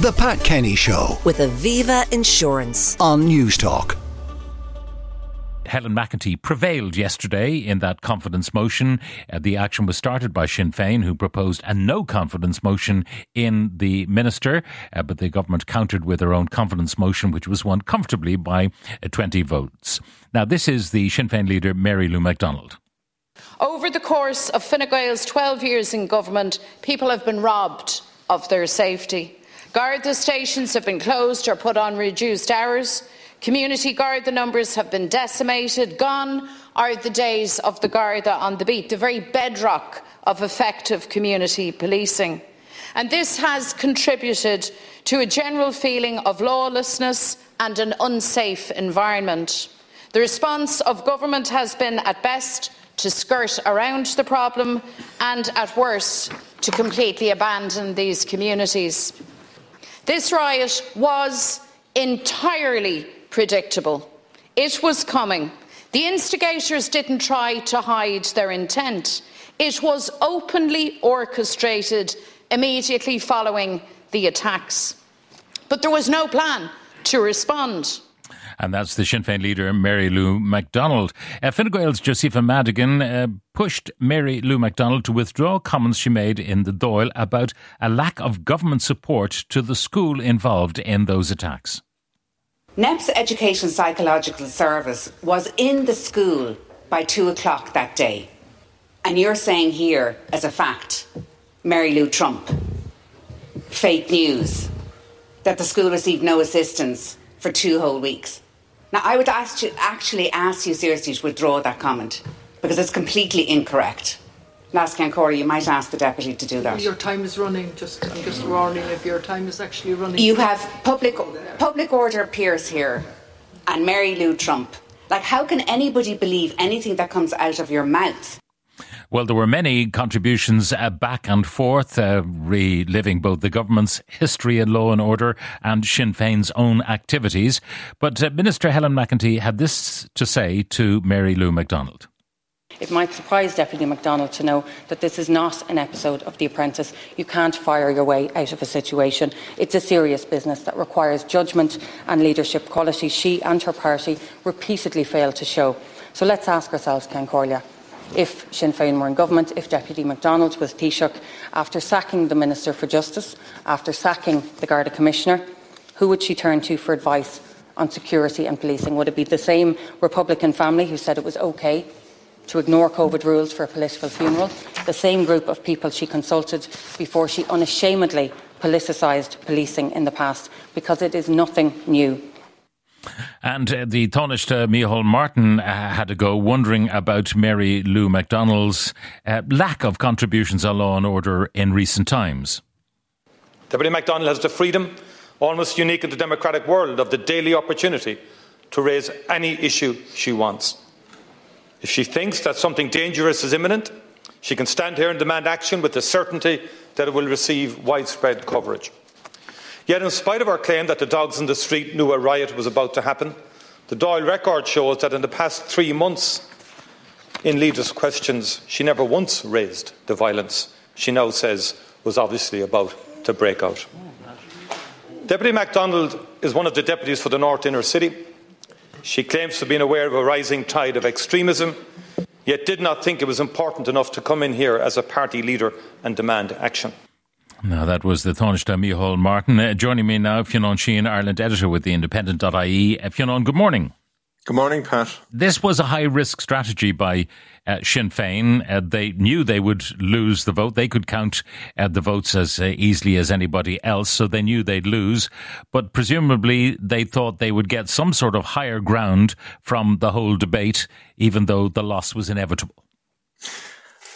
The Pat Kenny Show with Aviva Insurance on Newstalk. Helen McEntee prevailed yesterday in that confidence motion. Uh, the action was started by Sinn Féin, who proposed a no confidence motion in the minister, uh, but the government countered with their own confidence motion, which was won comfortably by uh, 20 votes. Now, this is the Sinn Féin leader, Mary Lou McDonald. Over the course of Fine Gael's 12 years in government, people have been robbed of their safety. Garda stations have been closed or put on reduced hours. Community Garda numbers have been decimated. Gone are the days of the Garda on the beat, the very bedrock of effective community policing. And this has contributed to a general feeling of lawlessness and an unsafe environment. The response of government has been, at best, to skirt around the problem and, at worst, to completely abandon these communities. This riot was entirely predictable. It was coming. The instigators didn't try to hide their intent. It was openly orchestrated immediately following the attacks. But there was no plan to respond and that's the Sinn Féin leader, Mary Lou McDonald. Uh, Fine Gael's Josepha Madigan uh, pushed Mary Lou McDonald to withdraw comments she made in the Dáil about a lack of government support to the school involved in those attacks. NEP's Education Psychological Service was in the school by two o'clock that day. And you're saying here, as a fact, Mary Lou Trump, fake news, that the school received no assistance for two whole weeks. Now, I would ask you, actually ask you seriously to withdraw that comment because it's completely incorrect. Last Corey, you might ask the deputy to do that. Your time is running. Just, I'm just warning if your time is actually running. You have public public order Pierce here, and Mary Lou Trump. Like, how can anybody believe anything that comes out of your mouth? Well, there were many contributions uh, back and forth, uh, reliving both the government's history in law and order and Sinn Féin's own activities. But uh, Minister Helen McEntee had this to say to Mary Lou McDonald. It might surprise Deputy McDonald to know that this is not an episode of The Apprentice. You can't fire your way out of a situation. It's a serious business that requires judgment and leadership qualities she and her party repeatedly failed to show. So let's ask ourselves, Ceann Comhairle, if Sinn Féin were in government, if Deputy McDonald was Taoiseach, after sacking the Minister for Justice, after sacking the Garda Commissioner, who would she turn to for advice on security and policing? Would it be the same Republican family who said it was OK to ignore COVID rules for a political funeral? The same group of people she consulted before she unashamedly politicised policing in the past, because it is nothing new. And uh, the Taoiseach Micheál Martin uh, had to go wondering about Mary Lou McDonald's uh, lack of contributions on law and order in recent times. Deputy McDonald has the freedom, almost unique in the democratic world, of the daily opportunity to raise any issue she wants. If she thinks that something dangerous is imminent, she can stand here and demand action with the certainty that it will receive widespread coverage. Yet, in spite of our claim that the dogs in the street knew a riot was about to happen, the Dáil record shows that in the past three months, in leaders' questions, she never once raised the violence she now says was obviously about to break out. Deputy McDonald is one of the deputies for the North Inner City. She claims to have been aware of a rising tide of extremism, yet did not think it was important enough to come in here as a party leader and demand action. Now, that was the Taoiseach Micheál Martin. Uh, joining me now, Fionn Sheahan, Ireland editor with the Independent.ie. Uh, Fionn, good morning. Good morning, Pat. This was a high risk strategy by uh, Sinn Féin. Uh, they knew they would lose the vote. They could count uh, the votes as uh, easily as anybody else, so they knew they'd lose. But presumably, they thought they would get some sort of higher ground from the whole debate, even though the loss was inevitable.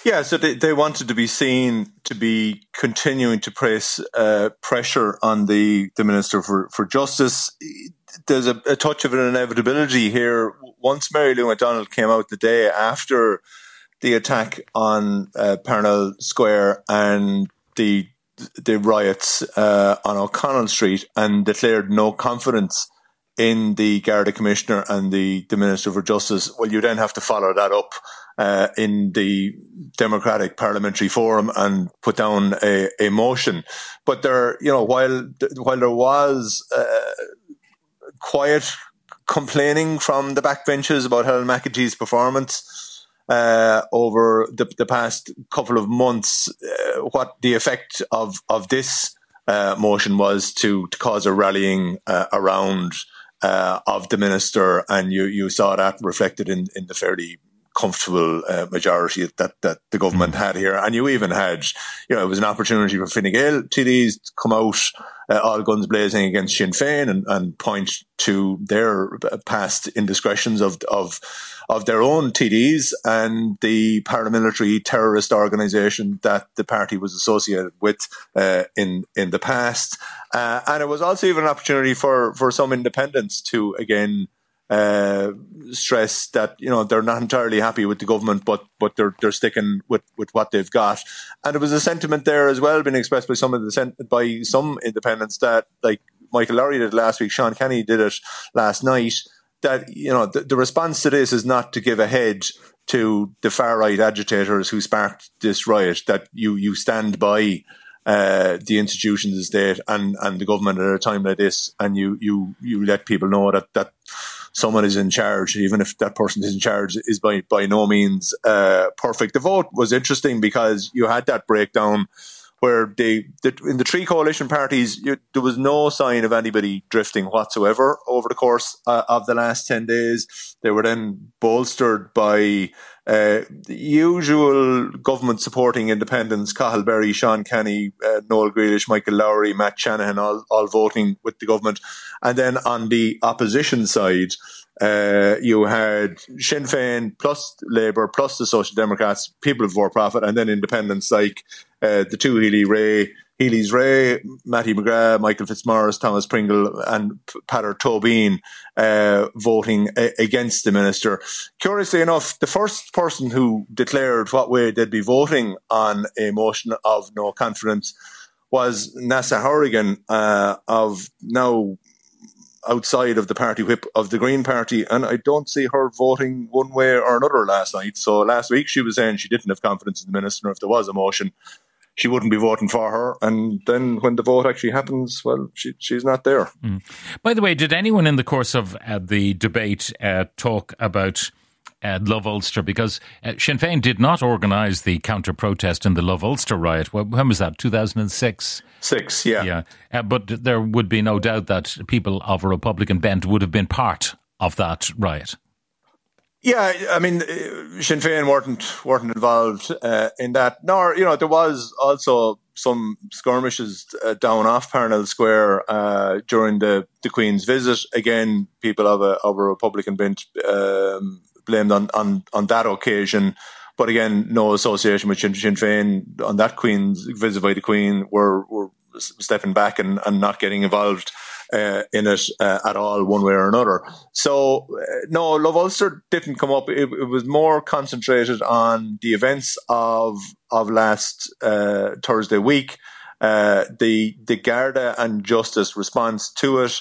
Yeah, so they, they wanted to be seen to be continuing to press uh, pressure on the, the Minister for, for Justice. There's a, a, touch of an inevitability here. Once Mary Lou McDonald came out the day after the attack on uh, Parnell Square and the the riots uh, on O'Connell Street and declared no confidence in the Garda Commissioner and the, the Minister for Justice, well, you then have to follow that up uh, in the Democratic Parliamentary Forum and put down a, a motion. But there, you know, while while there was uh, quiet complaining from the backbenches about Helen McEntee's performance uh, over the, the, past couple of months, uh, what the effect of of this uh, motion was to, to cause a rallying uh, around uh, of the minister, and you you saw that reflected in in the fairly comfortable uh, majority that that the government had here, and you even had, you know, it was an opportunity for Fine Gael TDs to come out uh, all guns blazing against Sinn Féin and, and point to their past indiscretions of of of their own TDs and the paramilitary terrorist organisation that the party was associated with uh, in in the past, uh, and it was also even an opportunity for for some independents to again uh, stress that you know they're not entirely happy with the government, but but they're they're sticking with, with what they've got. And it was a sentiment there as well being expressed by some of the by some independents that like Michael Lowry did last week, Sean Canney did it last night. That you know the, the response to this is not to give a head to the far right agitators who sparked this riot. That you you stand by. Uh, the institutions of the state and, and the government at a time like this, and you you you let people know that that someone is in charge, even if that person is in charge, is by by no means uh, perfect. The vote was interesting because you had that breakdown where they the, in the three coalition parties you, there was no sign of anybody drifting whatsoever over the course uh, of the last 10 days. They were then bolstered by uh, the usual government supporting independents Cathal Berry, Sean Canney, uh, Noel Grealish, Michael Lowry, Matt Shanahan all, all voting with the government. And then on the opposition side uh, you had Sinn Féin plus Labour plus the Social Democrats, People Before Profit, and then independents like uh, the two Healy-Rae, Healy's Ray, Mattie McGrath, Michael Fitzmaurice, Thomas Pringle, and Peadar Tóibín uh, voting a- against the minister. Curiously enough, the first person who declared what way they'd be voting on a motion of no confidence was Neasa Hourigan uh, of now outside of the party whip of the Green Party, and I don't see her voting one way or another last night. So last week she was saying she didn't have confidence in the minister. If there was a motion, she wouldn't be voting for her. And then when the vote actually happens, well, she, she's not there. Mm. By the way, did anyone in the course of uh, the debate uh, talk about? Uh, Love Ulster because uh, Sinn Féin did not organise the counter protest in the Love Ulster riot. When was that? 2006? Six, yeah. Yeah. Uh, but there would be no doubt that people of a Republican bent would have been part of that riot. Yeah, I mean, uh, Sinn Féin weren't weren't involved uh, in that. Nor, you know, there was also some skirmishes uh, down off Parnell Square uh, during the, the Queen's visit. Again, people of a of a Republican bent um, blamed on, on on that occasion. But again, no association with Sinn, Sinn Féin on that Queen's visit by the Queen were, were stepping back and, and not getting involved uh, in it uh, at all, one way or another. So, uh, no, Love Ulster didn't come up. It, it, was more concentrated on the events of of last uh, Thursday week, uh, the the Garda and Justice response to it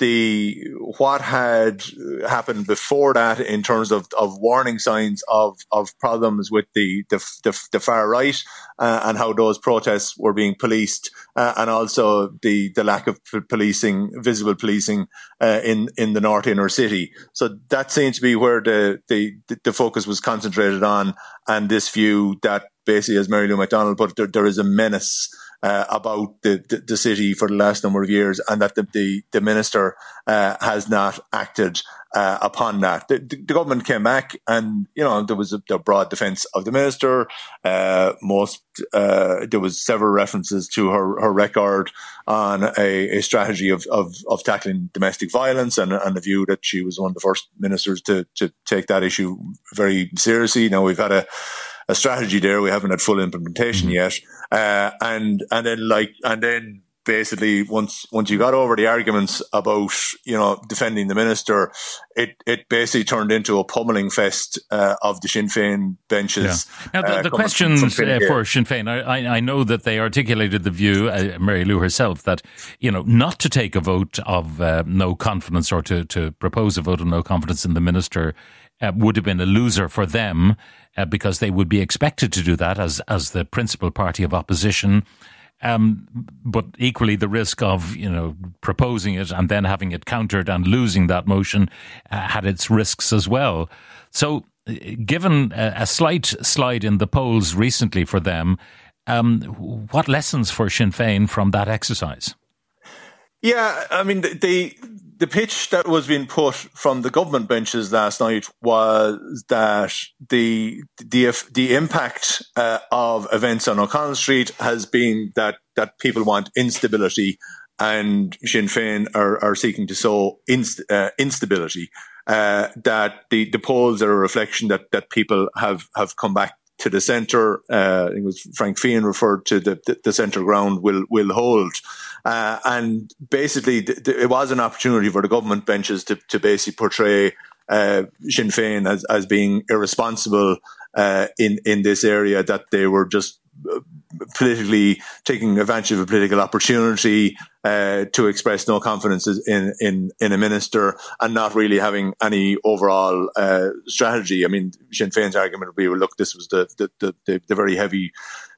the what had happened before that in terms of, of warning signs of, of problems with the the, the, the far right uh, and how those protests were being policed uh, and also the, the lack of policing visible policing uh, in in the north inner city. So that seems to be where the, the the focus was concentrated on and this view that basically as Mary Lou McDonald put there, there is a menace uh, about the, the, the, city for the last number of years and that the, the, the minister uh, has not acted uh, upon that. The, the, government came back and, you know, there was a, broad defence of the minister. Uh, most, uh, there was several references to her, her record on a, a strategy of, of, of, tackling domestic violence and, and the view that she was one of the first ministers to, to take that issue very seriously. Now we've had a, a strategy there. We haven't had full implementation mm-hmm. yet. Uh, and, and then like, and then basically once, once you got over the arguments about, you know, defending the minister, it, it basically turned into a pummeling fest, uh, of the Sinn Féin benches. Yeah. Now, the, uh, the questions uh, for Sinn Féin, I, I know that they articulated the view, uh, Mary Lou herself, that, you know, not to take a vote of uh, no confidence or to, to propose a vote of no confidence in the minister uh, would have been a loser for them uh, because they would be expected to do that as as the principal party of opposition. Um, but equally, the risk of you know proposing it and then having it countered and losing that motion uh, had its risks as well. So, uh, given a, a, slight slide in the polls recently for them, um, what lessons for Sinn Féin from that exercise? Yeah, I mean the the pitch that was being put from the government benches last night was that the the the impact uh, of events on O'Connell Street has been that that people want instability, and Sinn Féin are, are seeking to sow inst, uh, instability. Uh, that the, the polls are a reflection that that people have have come back to the centre. Uh, I think it was Frank Feighan referred to the, the, the centre ground will will hold. Uh, and basically, th- th- it was an opportunity for the government benches to, to basically portray uh, Sinn Féin as, as being irresponsible uh, in in this area, that they were just uh, politically taking advantage of a political opportunity uh, to express no confidence in, in in a minister and not really having any overall uh, strategy. I mean, Sinn Féin's argument would be, well, look, this was the the, the, the very heavy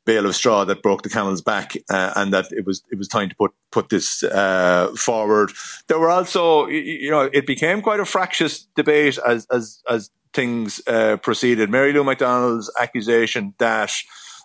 bale of straw that broke the camel's back, uh, and that it was it was time to put put this uh, forward. There were also, you know, it became quite a fractious debate as as as things uh, proceeded. Mary Lou McDonald's accusation that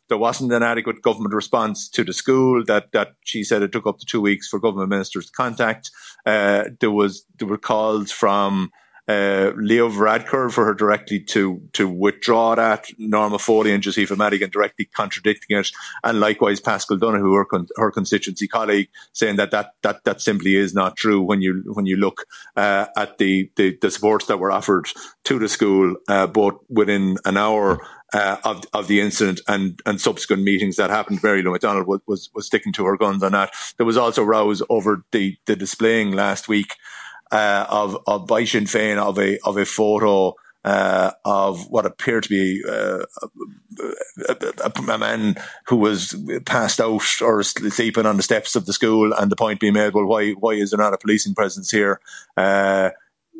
there wasn't an adequate government response to the school. That that she said it took up to two weeks for government ministers to contact. Uh, there was there were calls from uh, Leo Varadkar for her directly to to withdraw that, Norma Foley and Josepha Madigan directly contradicting it, and likewise Paschal Donohoe, her, con- her constituency colleague, saying that, that that that simply is not true when you when you look uh, at the, the, the supports that were offered to the school, uh, both within an hour. Uh, of of the incident and and subsequent meetings that happened, Mary Lou McDonald was, was was sticking to her guns on that. There was also rows over the the displaying last week uh, of of by Sinn Féin of a of a photo uh, of what appeared to be uh, a, a, a, man who was passed out or sleeping on the steps of the school, and the point being made, well, why why is there not a policing presence here? Uh,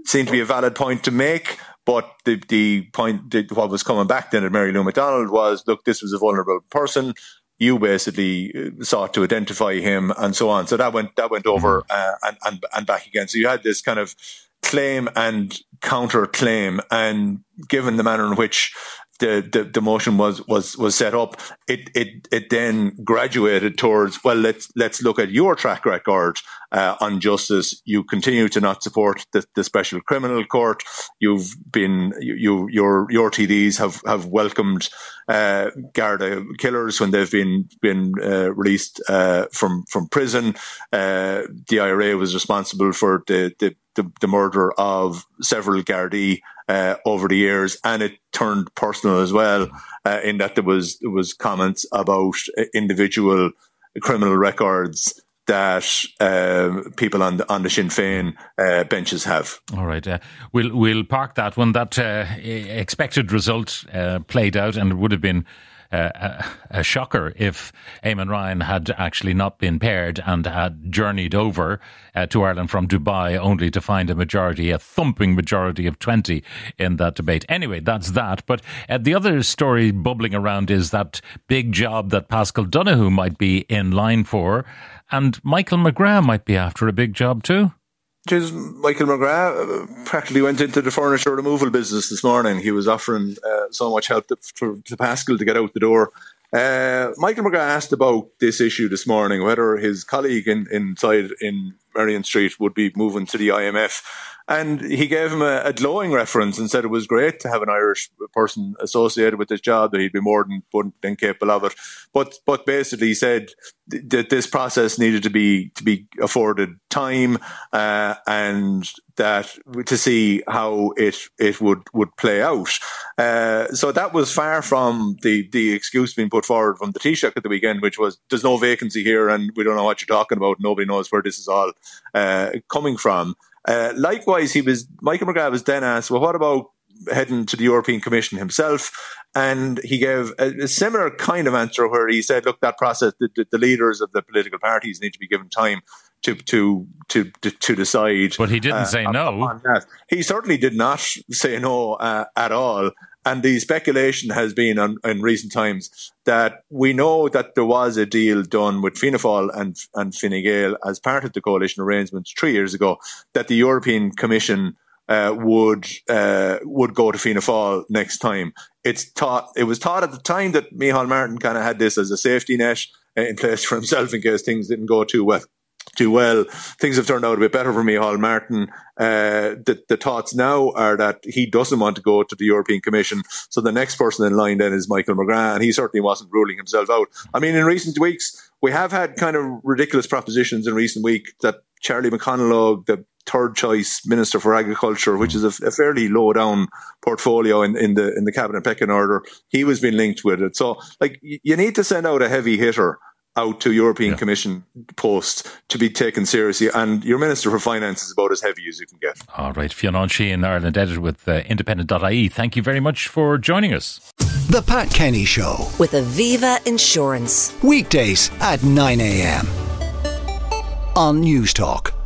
seemed to be a valid point to make. But the the point, that what was coming back then at Mary Lou McDonald was, look, this was a vulnerable person you basically uh, sought to identify him and so on. So that went that went over mm-hmm. uh, and, and and back again. So you had this kind of claim and counter claim, and given the manner in which the, the, the motion was, was, was set up, it, it, it then graduated towards, well, let's, let's look at your track record uh, on justice. You continue to not support the, the special criminal court. You've been, you, you your, your TDs have, have welcomed uh, Garda killers when they've been, been uh, released uh, from, from prison. Uh, the IRA was responsible for the, the, the, the murder of several Gardaí uh, over the years, and it turned personal as well, uh, in that there was there was comments about individual criminal records that uh, people on the on the Sinn Féin uh, benches have. All right, uh, we'll we'll park that when that uh, expected result uh, played out, and it would have been a, a, shocker if Eamon Ryan had actually not been paired and had journeyed over uh, to Ireland from Dubai only to find a majority, a thumping majority of 20 in that debate. Anyway, that's that. But uh, the other story bubbling around is that big job that Paschal Donohoe might be in line for. And Michael McGrath might be after a big job too. James Michael McGrath uh, practically went into the furniture removal business this morning. He was offering uh, so much help to, to, to, Paschal to get out the door. Uh, Michael McGrath asked about this issue this morning, whether his colleague in, inside in Merrion Street would be moving to the IMF. And he gave him a, a, glowing reference and said it was great to have an Irish person associated with this job, that he'd be more than, than capable of it. But but basically he said that this process needed to be to be afforded time uh, and that to see how it it would would play out. Uh, so that was far from the the excuse being put forward from the Taoiseach at the weekend, which was there's no vacancy here and we don't know what you're talking about. Nobody knows where this is all uh, coming from. Uh, likewise, he was Michael McGrath was then asked, "Well, what about heading to the European Commission himself?" And he gave a, a similar kind of answer where he said, "Look, that process, the, the, the, leaders of the political parties need to be given time to to to to, decide. But he didn't uh, say no. He certainly did not say no uh, at all. And the speculation has been on, in recent times that we know that there was a deal done with Fianna Fáil and, and Fine Gael as part of the coalition arrangements three years ago that the European Commission uh, would uh, would go to Fianna Fáil next time. It's thought it was thought at the time that Micheál Martin kind of had this as a safety net in place for himself in case things didn't go too well too well. Things have turned out a bit better for Micheál Martin. Uh, the, the thoughts now are that he doesn't want to go to the European Commission. So the next person in line then is Michael McGrath, and he certainly wasn't ruling himself out. I mean, in recent weeks, we have had kind of ridiculous propositions in recent week that Charlie McConalogue, the third choice Minister for Agriculture, which is a, a, fairly low down portfolio in, in the in the cabinet pecking order. He was being linked with it. So, like, you need to send out a heavy hitter out to European yeah. Commission post to be taken seriously. And your Minister for Finance is about as heavy as you can get. All right. Fionn Sheahan, Ireland editor with uh, independent.ie. Thank you very much for joining us. The Pat Kenny Show with Aviva Insurance. Weekdays at 9 a.m. on Newstalk.